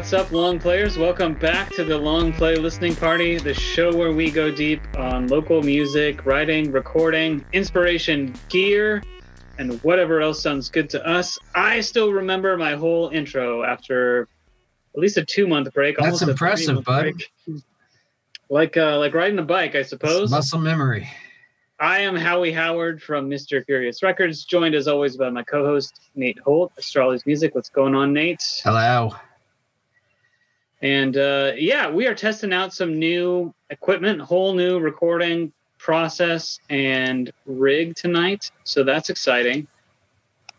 what's up, long players? Welcome back to the Long Play Listening Party, the show where we go deep on local music, writing, recording, inspiration, gear, and whatever else sounds good to us. I still remember my whole intro after at least a two month break. That's impressive, bud. break. Like uh, like riding a bike, I suppose. Muscle memory. I am Howie Howard from Mr. Furious Records, joined as always by my co-host Nate Holt, Asterales Music. What's going on, Nate? Hello. And uh, yeah, we are testing out some new equipment, whole new recording process and rig tonight. So that's exciting.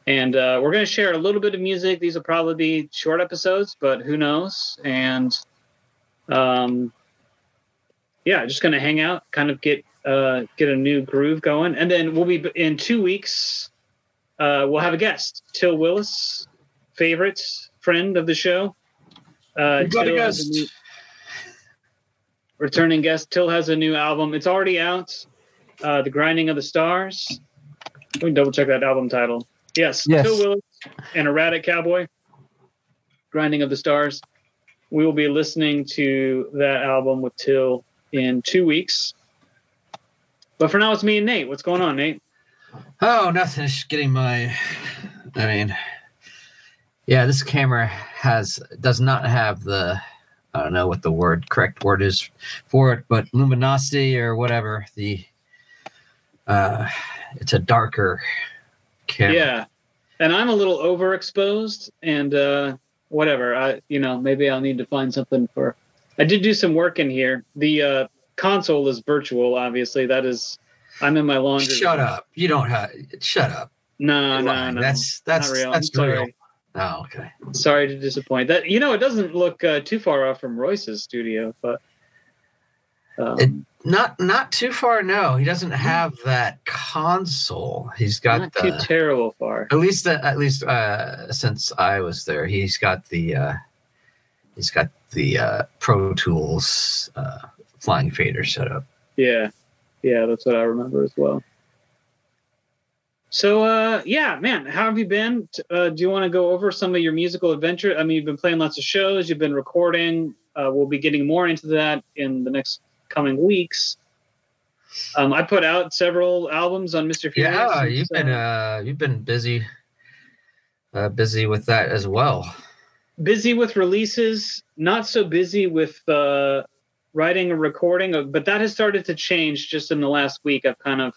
And uh, we're going to share a little bit of music. These will probably be short episodes, but who knows? And um, yeah, just going to hang out, kind of get uh, get a new groove going, and then we'll be in two weeks. Uh, we'll have a guest, Til Willis, favorite friend of the show. Uh, got a Till has guest. new- returning guest. Till has a new album. It's already out. Uh, the Grinding of the Stars. Let me double check that album title. Yes, Yes. Til Willis and Erratic Cowboy. Grinding of the Stars. We will be listening to that album with Till in two weeks. But for now, it's me and Nate. What's going on, Nate? Oh, nothing. Just getting my. I mean, yeah, this camera has does not have the. I don't know what the word correct word is for it, but luminosity or whatever. The. Uh, it's a darker camera. Yeah. And I'm a little overexposed and uh whatever. I you know, maybe I'll need to find something for I did do some work in here. The uh console is virtual, obviously. That is I'm in my laundry. Shut up! You don't have. Shut up. No, no, no. That's that's not real. That's real. Oh, okay. Sorry to disappoint. That you know, it doesn't look uh, too far off from Royce's studio, but um, It- Not not too far. No, he doesn't have that console. He's got not the. too terrible far. At least, uh, at least uh, since I was there, he's got the uh, he's got the uh, Pro Tools uh, flying fader set up. Yeah, yeah, that's what I remember as well. So, uh, yeah, man, how have you been? Uh, do you want to go over some of your musical adventure? I mean, you've been playing lots of shows, you've been recording. Uh, we'll be getting more into that in the next coming weeks. Um, I put out several albums on Mr. Furious. Yeah, you've so- been uh, you've been busy uh, busy with that as well. busy with releases, not so busy with uh, writing and recording, but that has started to change just in the last week. I've kind of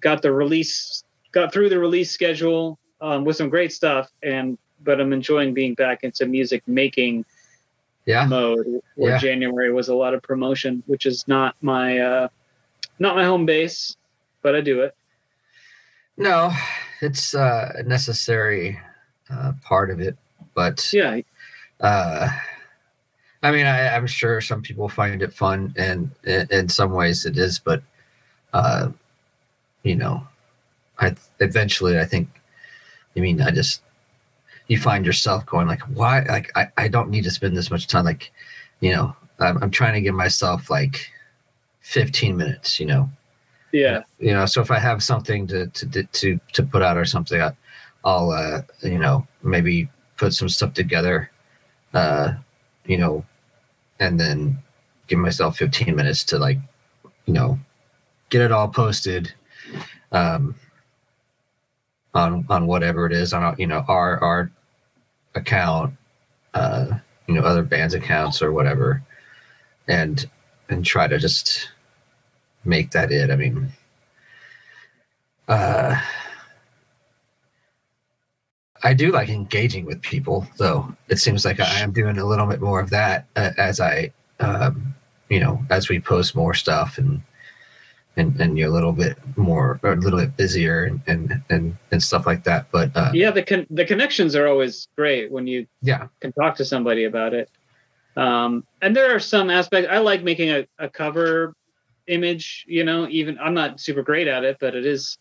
got the release, got through the release schedule um, with some great stuff, and but I'm enjoying being back into music making Yeah, mode. Where Yeah. January was a lot of promotion, which is not my uh, not my home base, but I do it. no, it's uh, a necessary uh, part of it, but Yeah, uh i mean I, i'm sure some people find it fun and in, in some ways it is but uh you know i eventually i think i mean i just you find yourself going like why like i, I don't need to spend this much time like you know I'm, I'm trying to give myself like 15 minutes you know? Yeah, you know so if i have something to to to to put out or something I, i'll uh you know maybe put some stuff together uh you know and then give myself 15 minutes to like you know get it all posted um on on whatever it is on you know our our account uh you know other bands accounts or whatever and and try to just make that it i mean uh I do like engaging with people, though. It seems like I am doing a little bit more of that uh, as I, um, you know, as we post more stuff and and and you're a little bit more, or a little bit busier and and and, and stuff like that. But uh, yeah. The con- the connections are always great when you yeah, can talk to somebody about it. Um, and there are some aspects I like making a, a cover image, you know, even I'm not super great at it, but it is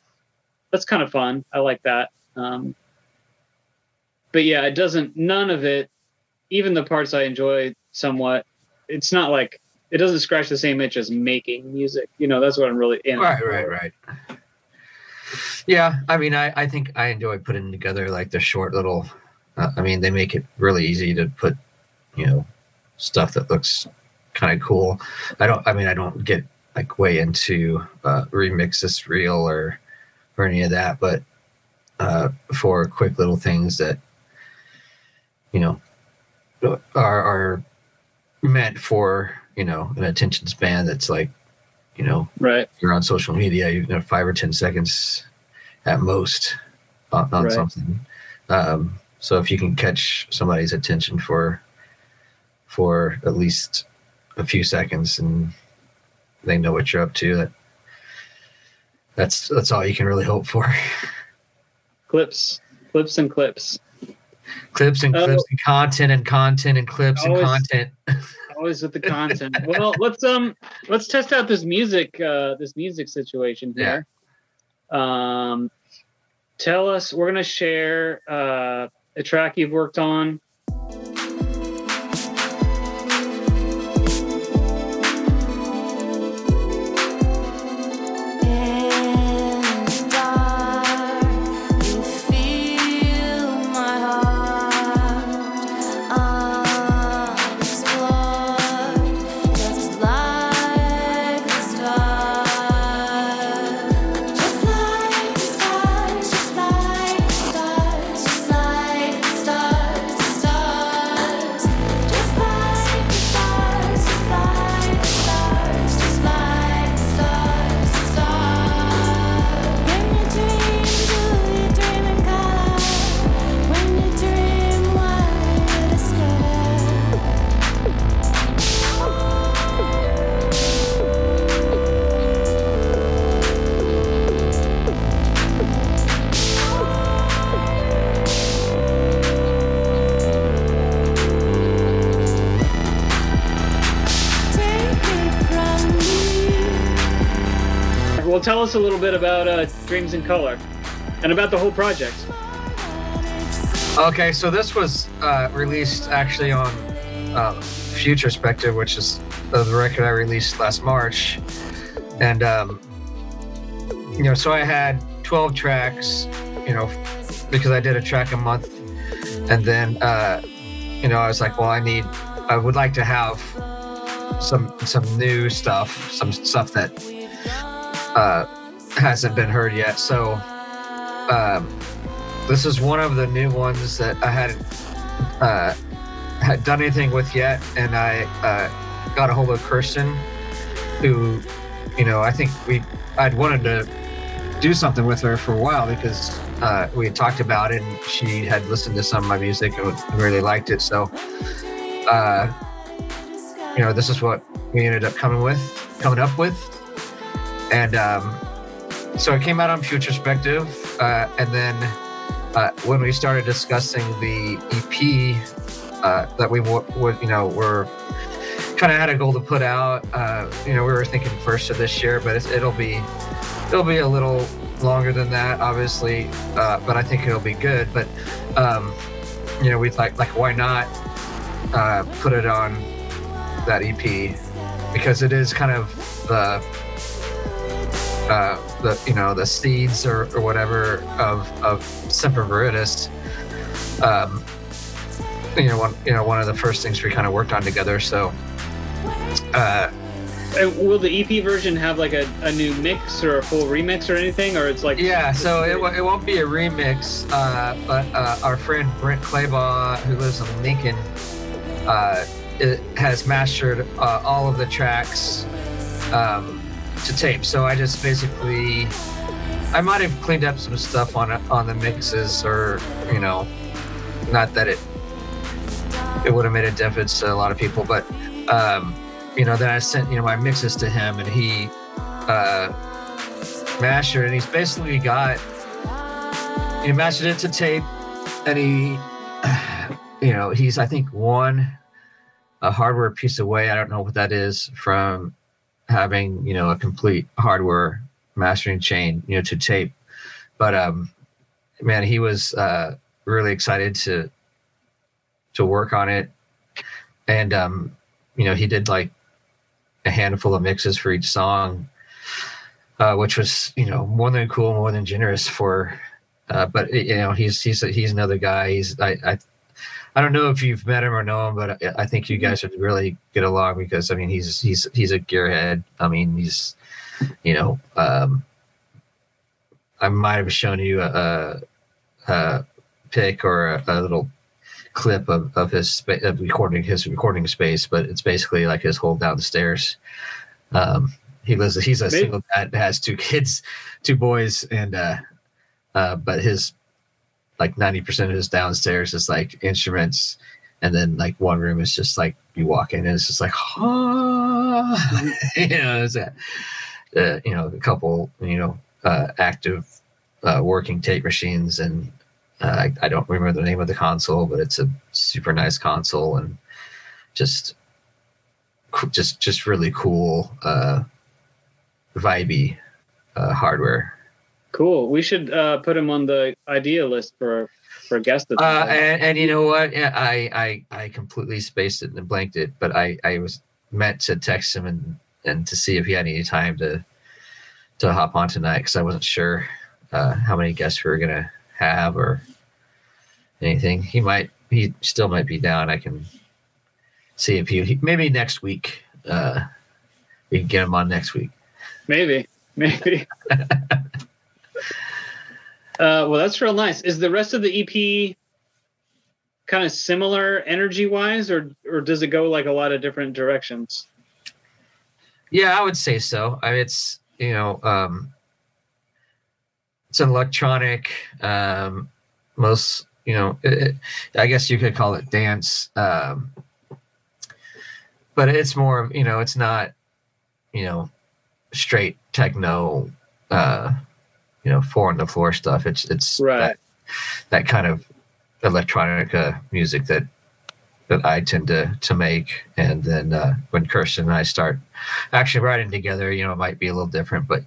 that's kind of fun. I like that. Um, but yeah, it doesn't none of it, even the parts I enjoy somewhat, it's not like it doesn't scratch the same itch as making music. You know, that's what I'm really in. right, right, right. Yeah, I mean, I I think I enjoy putting together like the short little. Uh, I mean, they make it really easy to put you know stuff that looks kind of cool. I don't. I mean, I don't get like way into uh, remix this reel or or any of that, but uh, for quick little things that you know are are meant for you know an attention span that's like you know right. you're on social media you know five or ten seconds at most on, on Right. something. Um, so if you can catch somebody's attention for for at least a few seconds and they know what you're up to that that's that's all you can really hope for. Clips clips and clips. Clips and Oh. clips and content and content and clips and content always with the content. Well let's um let's test out this music uh this music situation here. Um tell us we're gonna share uh a track you've worked on us a little bit about uh dreams in color and about the whole project Okay, so this was uh, released actually on uh, Future Spective, which is the record I released last March. And, um, you know, so I had 12 tracks, you know, because I did a track a month. And then, uh, you know, I was like, well, I need, I would like to have some some new stuff, some stuff that uh, hasn't been heard yet. So, um, this is one of the new ones that I hadn't uh, had done anything with yet, and I uh, got a hold of Kirsten, who, you know, I think we I'd wanted to do something with her for a while because uh, we had talked about it, and she had listened to some of my music and really liked it. So, uh, you know, this is what we ended up coming with, coming up with, and um, so it came out on Future Perspective, uh, and then uh, when we started discussing the EP uh, that we w- would, you know, were kind of had a goal to put out. Uh, you know, we were thinking first of this year, but it'll be it'll be a little longer than that, obviously. Uh, but I think it'll be good. But um, you know, we like like why not uh, put it on that EP because it is kind of the uh, the you know the seeds or, or whatever of of Semper Viridis. Um, you know, one you know one of the first things we kind of worked on together. So, uh, And will the EP version have like a, a new mix or a full remix or anything, or it's like yeah. So it, wo- it won't be a remix, uh, but uh, our friend Brent Claybaugh, who lives in Lincoln, uh, it has mastered uh, all of the tracks um, to tape. So I just basically, I might have cleaned up some stuff on on the mixes, or you know, not that it it would have made a difference to a lot of people, but um, you know, then I sent you know my mixes to him, and he uh, mastered, and he's basically got he mastered it to tape, and he, you know, he's I think one a hardware piece away. I don't know what that is from having you know a complete hardware mastering chain, you know, to tape. But um, man, he was uh, really excited to to work on it, and um, you know, he did like a handful of mixes for each song, uh, which was you know more than cool, more than generous for. Uh, but you know, he's he's he's another guy. He's I I, I don't know if you've met him or know him, but I- I think you guys would really get along because I mean he's he's he's a gearhead. I mean he's you know um, I might have shown you a, a, a pic or a, a little clip of, of his spa- of recording his recording space, but it's basically like his whole downstairs. Um, he lives. He's a Maybe- single dad, has two kids, two boys, and uh, uh, but his like ninety percent of his downstairs is like instruments, and then like one room is just like you walk in and it's just like, ah, you know, it's a, uh, you know, a couple, you know, uh, active uh, working tape machines and uh, I, I don't remember the name of the console, but it's a super nice console and just just just really cool uh vibey uh hardware Cool. We should uh, put him on the idea list for for a guest. uh and, and you know what yeah, i i i completely spaced it and blanked it but i i was meant to text him and and to see if he had any time to to hop on tonight because i wasn't sure uh how many guests we were gonna have or anything he might he still might be down i can see if he, he maybe next week uh we can get him on next week Maybe, maybe. uh, well, that's real nice. Is the rest of the EP kind of similar energy wise, or or does it go like a lot of different directions? Yeah, I would say so. I mean, it's you know, um, it's an electronic. Um, most you know, it, I guess you could call it dance, um, but it's more. You know, it's not. You know, straight techno. Uh, you know, four on the floor stuff. It's it's Right. that, that kind of electronica music that that I tend to to make, and then uh, when Kirsten and I start actually writing together, you know, it might be a little different, but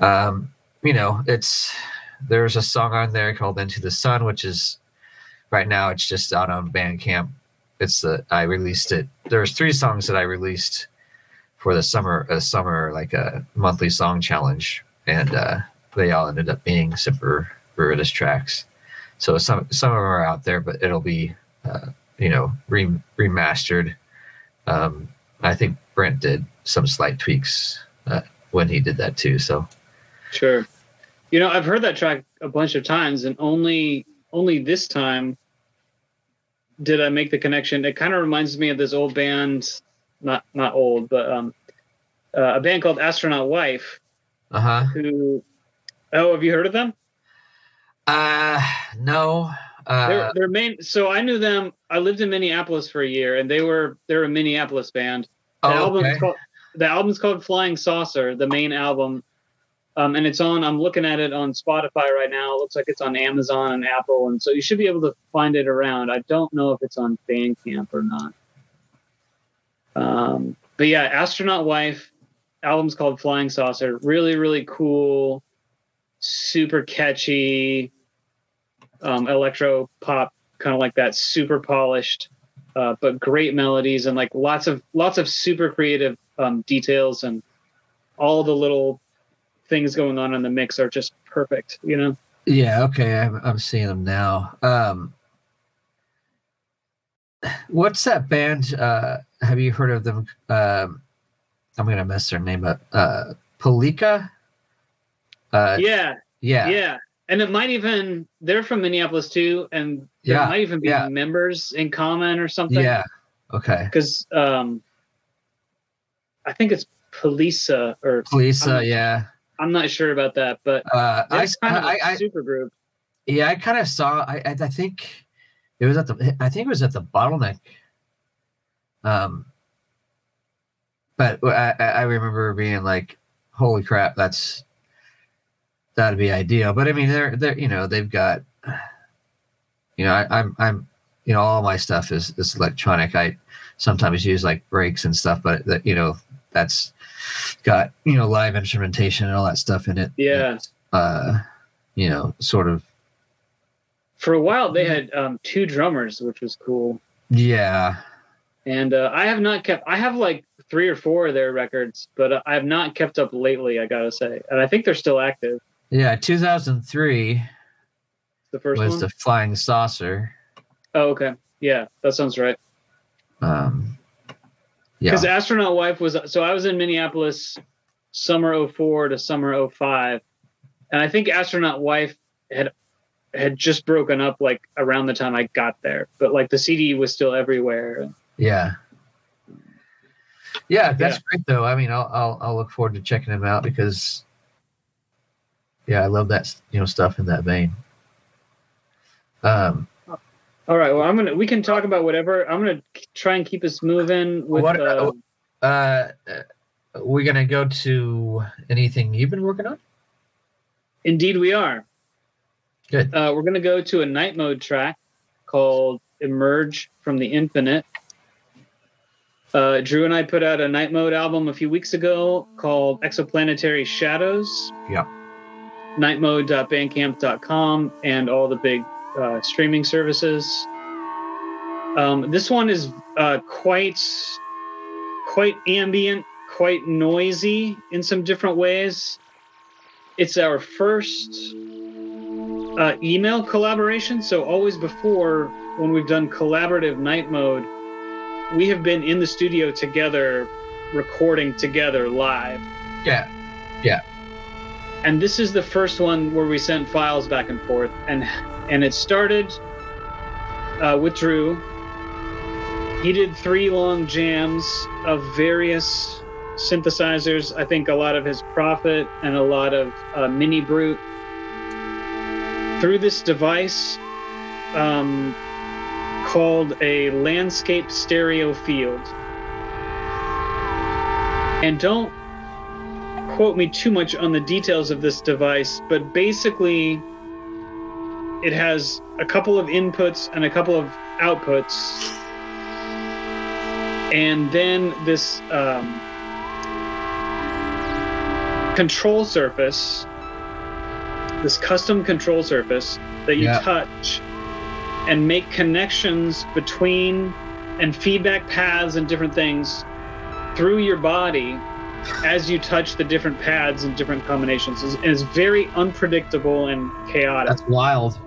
um, you know, it's there's a song on there called Into the Sun, which is right now it's just out on Bandcamp. It's the I released it. There's three songs that I released for the summer a summer like a monthly song challenge, and uh, they all ended up being Semper Viridis tracks. So some some of them are out there, but it'll be uh, you know re- remastered. Um, I think Brent did some slight tweaks uh, when he did that too. So Sure. You know, I've heard that track a bunch of times, and only only this time did I make the connection. It kind of reminds me of this old band, not not old, but um, uh, a band called Astronaut Wife. uh huh. Who? Oh, have you heard of them? Uh no. Uh, They're, they're main. So I knew them. I lived in Minneapolis for a year, and they were they're a Minneapolis band. The oh, album's okay. called the album's called Flying Saucer, the main album. Um, and it's on. I'm looking at it on Spotify right now. It looks like it's on Amazon and Apple, and so you should be able to find it around. I don't know if it's on Bandcamp or not. Um, but yeah, Astronaut Wife album's called Flying Saucer. Really, really cool, super catchy, um, electro pop, kind of like that. Super polished uh, but great melodies and like lots of lots of super creative um, details and all the little things going on in the mix are just perfect. You know, Yeah, okay, I'm I'm seeing them now. Um, what's that band? Uh, have you heard of them? Um, I'm gonna mess their name up. Uh, Polika. Uh, yeah, yeah, yeah, and it might even they're from Minneapolis too, and there Yeah, might even be yeah. members in common or something. yeah. Okay, because um, I think it's Polisa or Polisa. I'm- yeah. I'm not sure about that, but Uh, I, it's kind of I, I, super group. yeah, I kind of saw. I, I, I think it was at the. I think it was at the bottleneck. Um, but I, I I remember being like, "Holy crap, that's that'd be ideal." But I mean, they're they're you know they've got, you know, I, I'm I'm you know all my stuff is is electronic. I sometimes use like breaks and stuff, but that you know that's got you know live instrumentation and all that stuff in it. Yeah. Uh, you know, sort of For a while, they had um, two drummers, which was cool. Yeah. And uh, I have not kept. I have like three or four of their records, but uh, I have not kept up lately. I gotta say, and I think they're still active. Yeah. 2003 The first was one. the Flying Saucer. oh, okay. Yeah, that sounds right. Um, yeah, Because Astronaut Wife was so I was in Minneapolis summer 04 to summer 05. And I think Astronaut Wife had had just broken up like around the time I got there. But like the CD was still everywhere. yeah, yeah. That's Yeah. great though. I mean, I'll, I'll I'll look forward to checking them out because, yeah, I love that you know stuff in that vein. Um, All right, well I'm gonna we can talk about whatever. I'm gonna try and keep us moving with What- uh, uh, we're gonna go to anything you've been working on. Indeed, we are. Good. Uh, we're going to go to a night mode track called Emerge from the Infinite. Uh, Drew and I put out a night mode album a few weeks ago called Exoplanetary Shadows. Yeah. Nightmode.bandcamp.com and all the big uh, streaming services. Um, this one is uh, quite quite ambient, quite noisy in some different ways. It's our first uh, email collaboration. So always before, when we've done collaborative night mode, we have been in the studio together, recording together live. Yeah, yeah, And this is the first one where we sent files back and forth, and and it started uh, with Drew. He did three long jams of various synthesizers. I think a lot of his Prophet and a lot of uh, Mini Brute. Through this device um, called a landscape stereo field. And don't quote me too much on the details of this device, but basically, it has a couple of inputs and a couple of outputs. And then this um, control surface, this custom control surface that you Yeah. touch and make connections between and feedback paths and different things through your body as you touch the different pads and different combinations. It's, it's very unpredictable and chaotic. that's wild.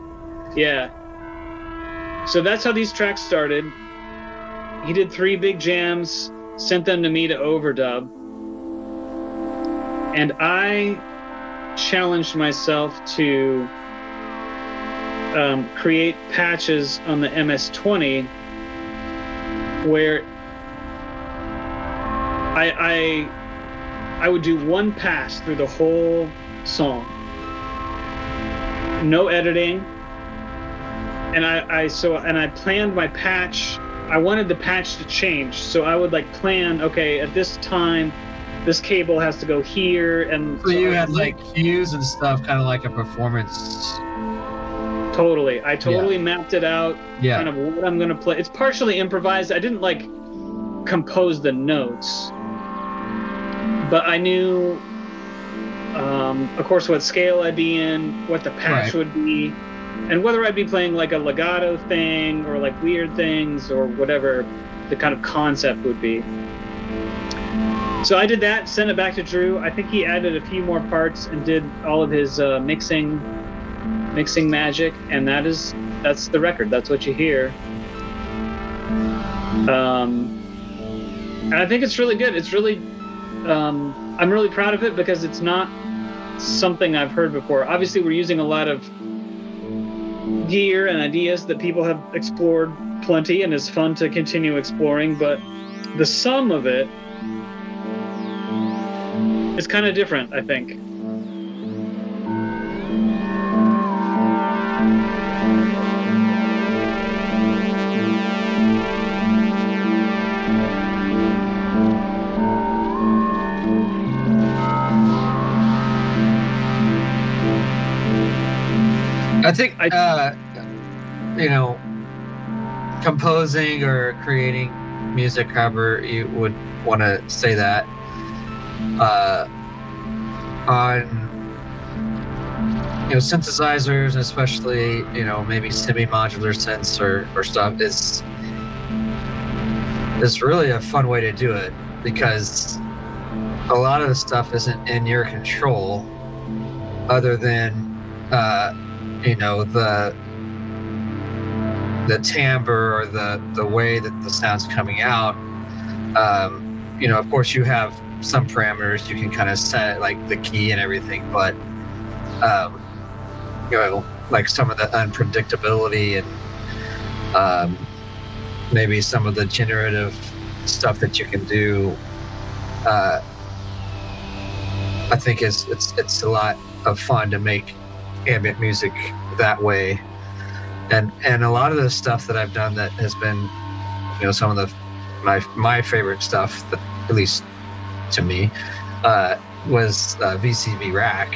Yeah. So that's how these tracks started. He did three big jams, sent them to me to overdub. And I challenged myself to um, create patches on the MS-20 where I, I would do one pass through the whole song. No editing. And I, I so and I planned my patch. I wanted the patch to change. So I would like plan, okay, at this time this cable has to go here and So you I had like cues and stuff, kind of like a performance. totally. I totally mapped it out. Yeah, kind of what I'm gonna play. It's partially improvised. I didn't like compose the notes, but I knew, um, of course, what scale I'd be in, what the patch Right. would be, and whether I'd be playing like a legato thing or like weird things or whatever the kind of concept would be. So I did that, sent it back to Drew. I think he added a few more parts and did all of his uh, mixing, mixing magic, and that is that's the record. That's what you hear. Um, and I think it's really good. It's really, um, I'm really proud of it because it's not something I've heard before. Obviously, we're using a lot of gear and ideas that people have explored plenty, and it's fun to continue exploring. But the sum of it is kind of different, I think. I think I- uh, you know, composing or creating music, however you would want to say that, uh, on you know synthesizers, especially you know maybe semi-modular synths or or stuff is is really a fun way to do it because a lot of the stuff isn't in your control other than uh, you know the the timbre or the the way that the sound's coming out. Um, you know, of course, you have some parameters you can kind of set, like the key and everything, but um, you know, like some of the unpredictability and um, maybe some of the generative stuff that you can do. Uh, I think it's it's it's a lot of fun to make ambient music that way, and and a lot of the stuff that I've done that has been, you know, some of the my my favorite stuff that at least to me uh, was uh, VCV Rack,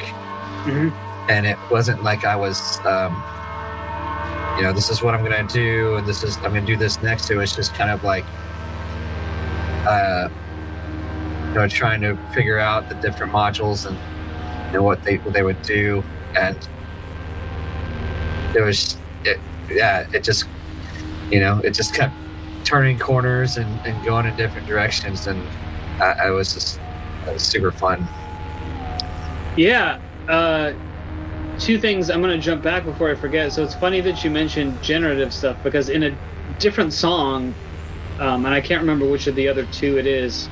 Mhm. and it wasn't like I was. Um, you know, this is what I'm gonna do, and this is I'm gonna do this next to. It's just kind of like, uh, you know, trying to figure out the different modules and you know what they what they would do, and it was, it, yeah, it just, you know, it just kept turning corners and, and going in different directions, and I, I was just, it was super fun. Yeah. Uh, two things. I'm going to jump back before I forget. So it's funny that you mentioned generative stuff because in a different song, um, and I can't remember which of the other two it is,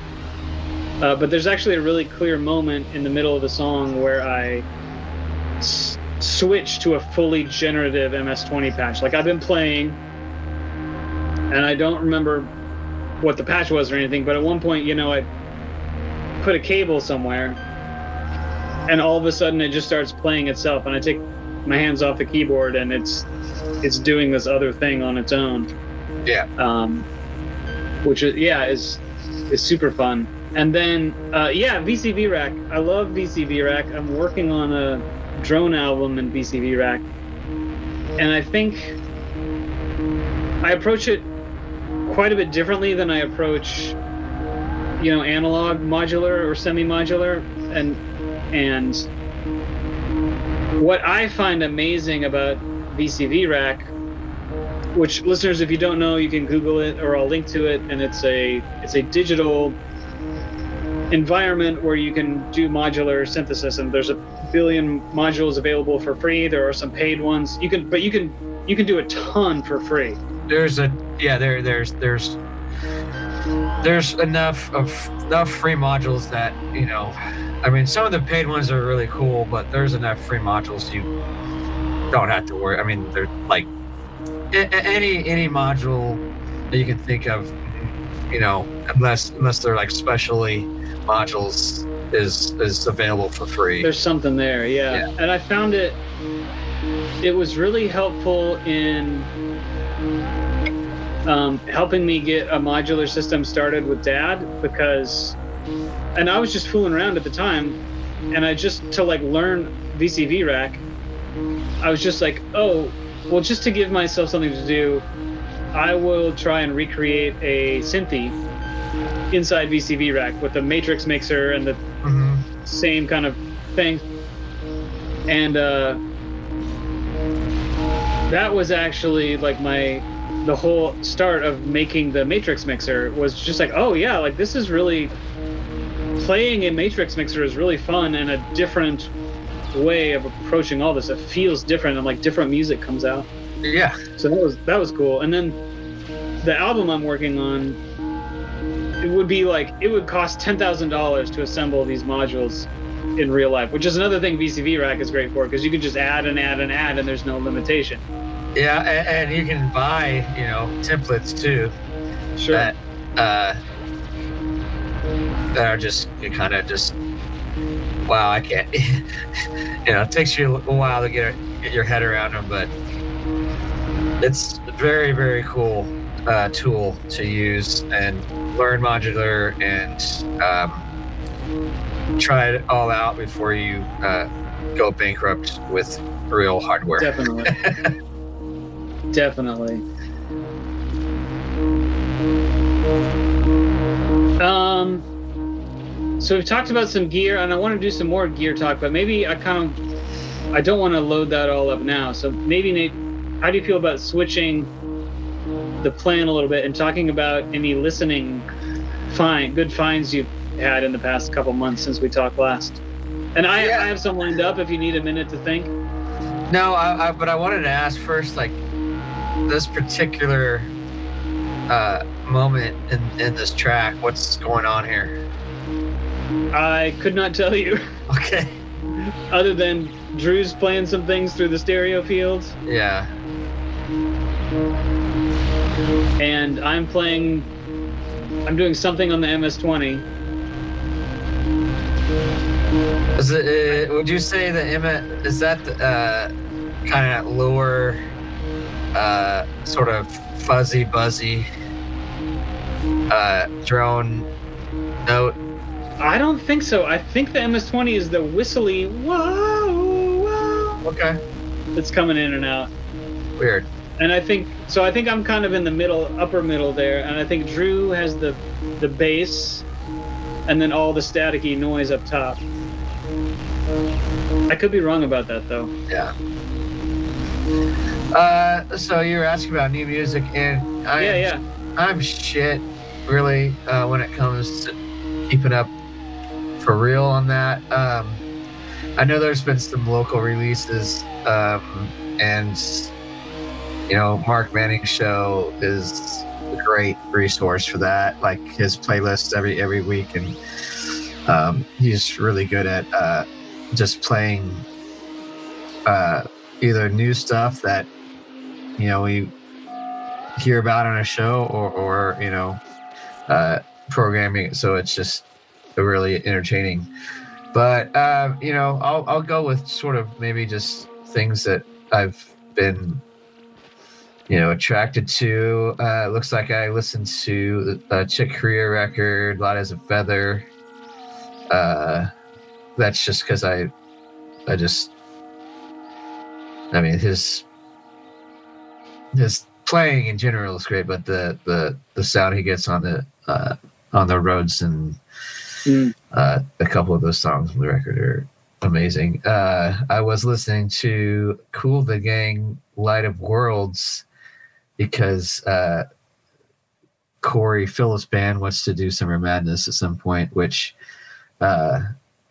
uh, but there's actually a really clear moment in the middle of the song where I switch to a fully generative MS-20 patch. Like I've been playing, and I don't remember what the patch was or anything, but at one point, you know, I put a cable somewhere and all of a sudden it just starts playing itself and i take my hands off the keyboard and it's it's doing this other thing on its own Yeah. um which is yeah is is super fun and then uh yeah vcv rack i love vcv rack i'm working on a drone album in vcv rack. And i think i approach it quite a bit differently than i approach you know analog modular or semi modular and and what I find amazing about VCV Rack, which listeners, if you don't know, you can Google it or I'll link to it, and it's a it's a digital environment where you can do modular synthesis, and there's a billion modules available for free. There are some paid ones. You can, but you can you can do a ton for free. There's a yeah there there's there's there's enough of enough free modules that you know I mean some of the paid ones are really cool but there's enough free modules you don't have to worry I mean they're like any any module that you can think of you know unless unless they're like specially modules is is available for free There's something there, yeah. And I found it it was really helpful in um, helping me get a modular system started with dad because and I was just fooling around at the time and I just to like learn VCV rack I was just like, "Oh, well just to give myself something to do, I will try and recreate a Synthi inside VCV rack with the matrix mixer and the. Same kind of thing. And uh, that was actually like my the whole start of making the matrix mixer was just like, oh yeah, like this is really playing a matrix mixer is really fun and a different way of approaching all this. It feels different and like different music comes out. yeah So that was that was cool. And then the album I'm working on, it would be like it would cost ten thousand dollars to assemble these modules in real life, which is another thing VCV Rack is great for because you can just add and add and add and there's no limitation. yeah and, and you can buy you know templates too Sure. that uh, that are just you kind of just wow I can't you know it takes you a while to get, get your head around them but it's very very cool uh, tool to use and learn modular and um, try it all out before you uh, go bankrupt with real hardware Definitely. Definitely. Um, so we've talked about some gear, and I want to do some more gear talk, but maybe I kind of I don't want to load that all up now. So maybe Nate, how do you feel about switching the plan a little bit and talking about any listening fine good finds you've had in the past couple months since we talked last? And I, Yeah. I have some lined up if you need a minute to think. No, I, I, but I wanted to ask first, like, this particular uh, moment in, in this track, what's going on here? I could not tell you, Okay. other than Drew's playing some things through the stereo fields, Yeah. And I'm playing. I'm doing something on the MS-20. Is it? Uh, would you say the Emma is that uh, kind of lower, uh, sort of fuzzy, buzzy uh, drone note? I don't think so. I think the MS-20 is the whistly whoa, whoa Okay. that's coming in and out. Weird. And I think so. I think I'm kind of in the middle, upper middle there, and I think Drew has the the bass, and then all the staticky noise up top. I could be wrong about that though. Yeah. Uh, so you were asking about new music, and I yeah, am, yeah. I'm shit, really, uh, when it comes to keeping up for real on that. Um, I know there's been some local releases, um, and you know, Mark Manning's show is a great resource for that. Like his playlist every every week, and um, he's really good at uh, just playing uh, either new stuff that you know we hear about on a show, or or you know, uh, programming. So it's just really entertaining. But um, you know, I'll I'll go with sort of maybe just things that I've been you know attracted to. Uh, looks like I listened to the Chick Corea record, "Light as a Feather." Uh, that's just because I, I just, I mean his his playing in general is great, but the the the sound he gets on the uh, on the Rhodes and Mm. uh, a couple of those songs on the record are amazing. Uh, I was listening to Kool the Gang Light of Worlds because uh, Corey Phillips band wants to do Summer Madness at some point, which, uh,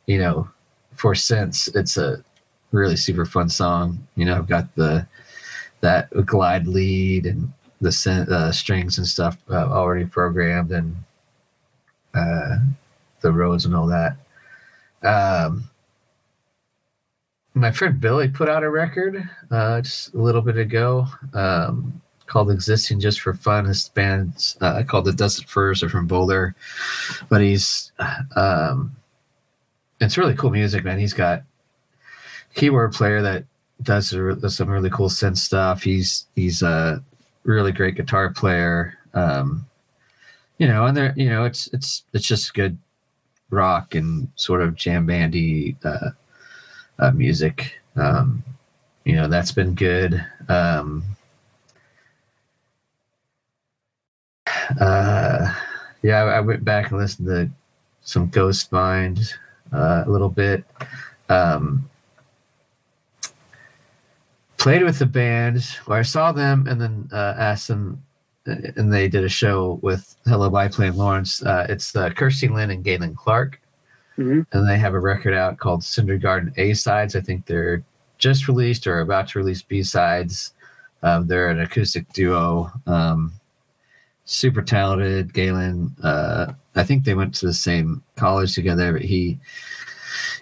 you know, for sense, it's a really super fun song. You know, I've got the that glide lead and the uh, strings and stuff uh, already programmed and uh, the Rhodes and all that. Um, my friend Billy put out a record uh, just a little bit ago um, called "Existing Just for Fun." His band's uh, called the Dusted Furs are from Boulder, but he's um, it's really cool music, man. He's got keyboard player that does a- some really cool synth stuff. He's he's a really great guitar player. Um, you know, and there, you know, it's it's it's just good rock and sort of jam bandy uh, uh, music. Um, you know, that's been good. Um, uh, yeah, I, I went back and listened to some Ghost Mind uh, a little bit. Um, played with the band where I saw them and then uh, asked them, uh, and they did a show with Hello Biplane Lawrence. Uh, it's uh, Kirsty Lynn and Galen Clark, Mhm. and they have a record out called Cinder Garden A Sides. I think they're just released or about to release B sides. Um, they're an acoustic duo. Um, super talented. Galen, uh, I think they went to the same college together, but he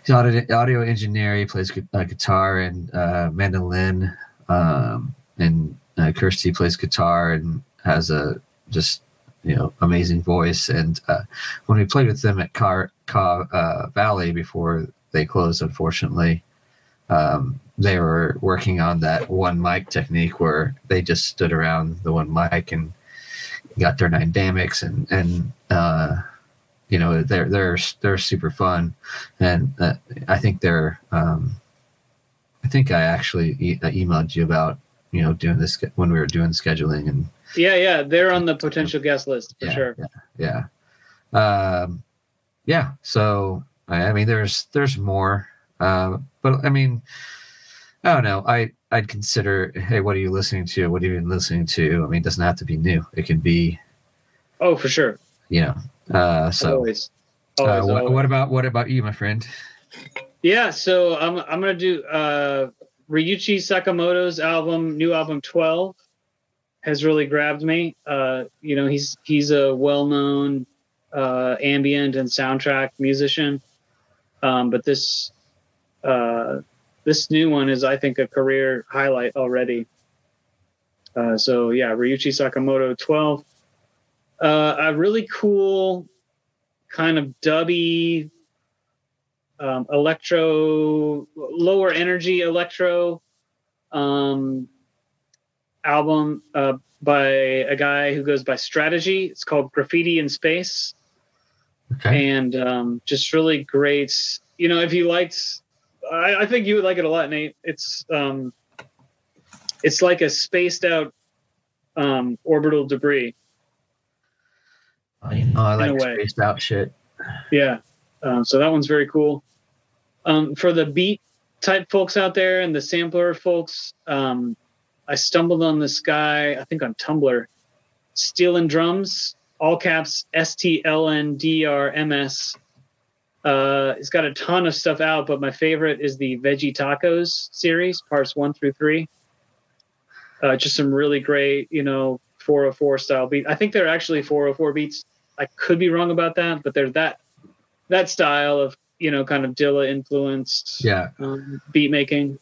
he's audio, audio engineer. He plays gu- uh, guitar and uh, mandolin, um, and uh, Kirsty plays guitar and has a just you know amazing voice. And uh, when we played with them at Car, Car uh, Valley before they closed, unfortunately, um, they were working on that one mic technique where they just stood around the one mic and got their dynamics and and uh, you know they're they're they're super fun and uh, I think they're um, I think I actually e- I emailed you about you know doing this when we were doing scheduling and Yeah, yeah. They're on the potential guest list for yeah, sure. yeah yeah um, yeah so I, I mean there's there's more uh, but I mean I don't know I I'd consider hey what are you listening to what are you listening to I mean it doesn't have to be new it can be Oh, for sure. you know uh, so always. uh, what, always. what about what about you my friend Yeah, so I'm I'm gonna do uh Ryuichi Sakamoto's album, new album twelve. has really grabbed me. Uh, you know, he's he's a well-known uh, ambient and soundtrack musician, um, but this uh, this new one is, I think, a career highlight already. Uh, so yeah, Ryuichi Sakamoto, twelve. Uh, a really cool kind of dubby um, electro, lower energy electro um, album uh, by a guy who goes by Strategy. It's called Graffiti in Space, Okay. and um, just really great. You know, if you liked, I, I think you would like it a lot, Nate. It's um, it's like a spaced out um, orbital debris. Oh, I in a like spaced out shit. Yeah. Um, so that one's very cool. Um, for the beat type folks out there and the sampler folks, um, I stumbled on this guy, I think on Tumblr, Stealing Drums, all caps S T L N D R M S. Uh, he's got a ton of stuff out, but my favorite is the Veggie Tacos series, parts one through three. Uh, just some really great, you know, 404 style beat. I think they're actually 404 beats. I could be wrong about that, but they're that that style of you know kind of Dilla influenced Yeah. um, beat making.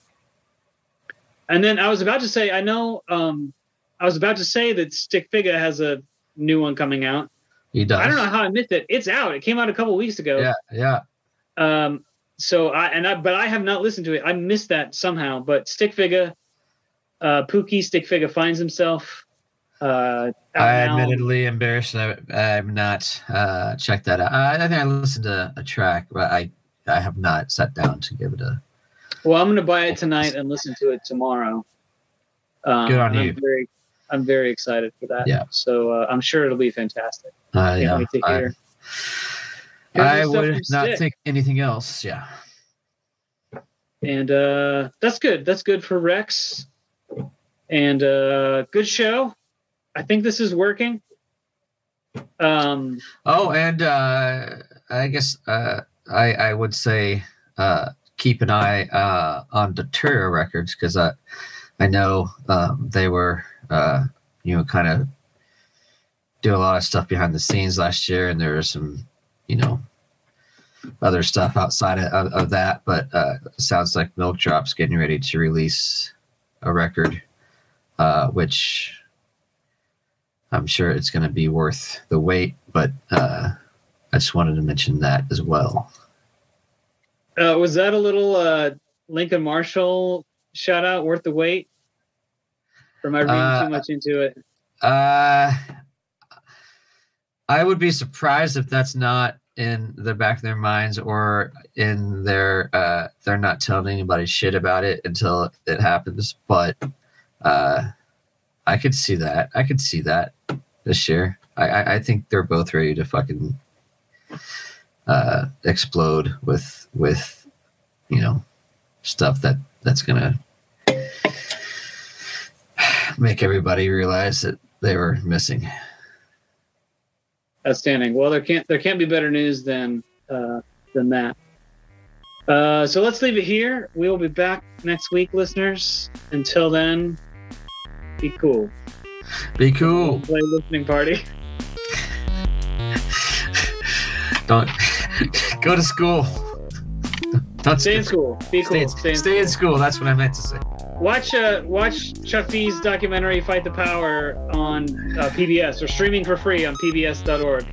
And then I was about to say, I know, um, I was about to say that Stick Figure has a new one coming out. He does. I don't know how I missed it. It's out. It came out a couple weeks ago. Yeah. Yeah. Um, so I and I, but I have not listened to it. I missed that somehow. But Stick Figure, uh, Pookie Stick Figure finds himself. Uh, I now. admittedly embarrassed. I, I have not uh, checked that out. I, I think I listened to a track, but I I have not sat down to give it a. Well, I'm going to buy it tonight and listen to it tomorrow. Um, Good on you. I'm very, I'm very excited for that. Yeah. So uh, I'm sure it'll be fantastic. Uh, Can't wait to I, I would not Stick. think anything else. Yeah. And uh, that's good. That's good for Rex. And uh, good show. I think this is working. Um, Oh, and uh, I guess uh, I I would say uh, keep an eye uh, on Deterra Records because I I know um, they were uh, you know kind of do a lot of stuff behind the scenes last year, and there was some you know other stuff outside of, of, that. But uh, sounds like Milk Drop's getting ready to release a record, uh, which I'm sure it's going to be worth the wait, but uh, I just wanted to mention that as well. uh, was that a little uh, Lincoln Marshall shout out worth the wait? Or am I reading Uh, too much into it? Uh, I would be surprised if that's not in the back of their minds or in their uh, they're not telling anybody shit about it until it happens. But uh, I could see that. I could see that this year. I, I, I think they're both ready to fucking uh, explode with with you know stuff that that's gonna make everybody realize that they were missing. Outstanding. Well, there can't there can't be better news than uh, than that. Uh, so let's leave it here. We will be back next week, listeners. Until then, be cool. Be cool. Play listening party. Don't go to school. Don't Stay in school. Be Stay, cool. Stay in stay in school. That's what I meant to say. Watch uh, watch Chuck D's documentary "Fight the Power" on uh, PBS or streaming for free on PBS.org.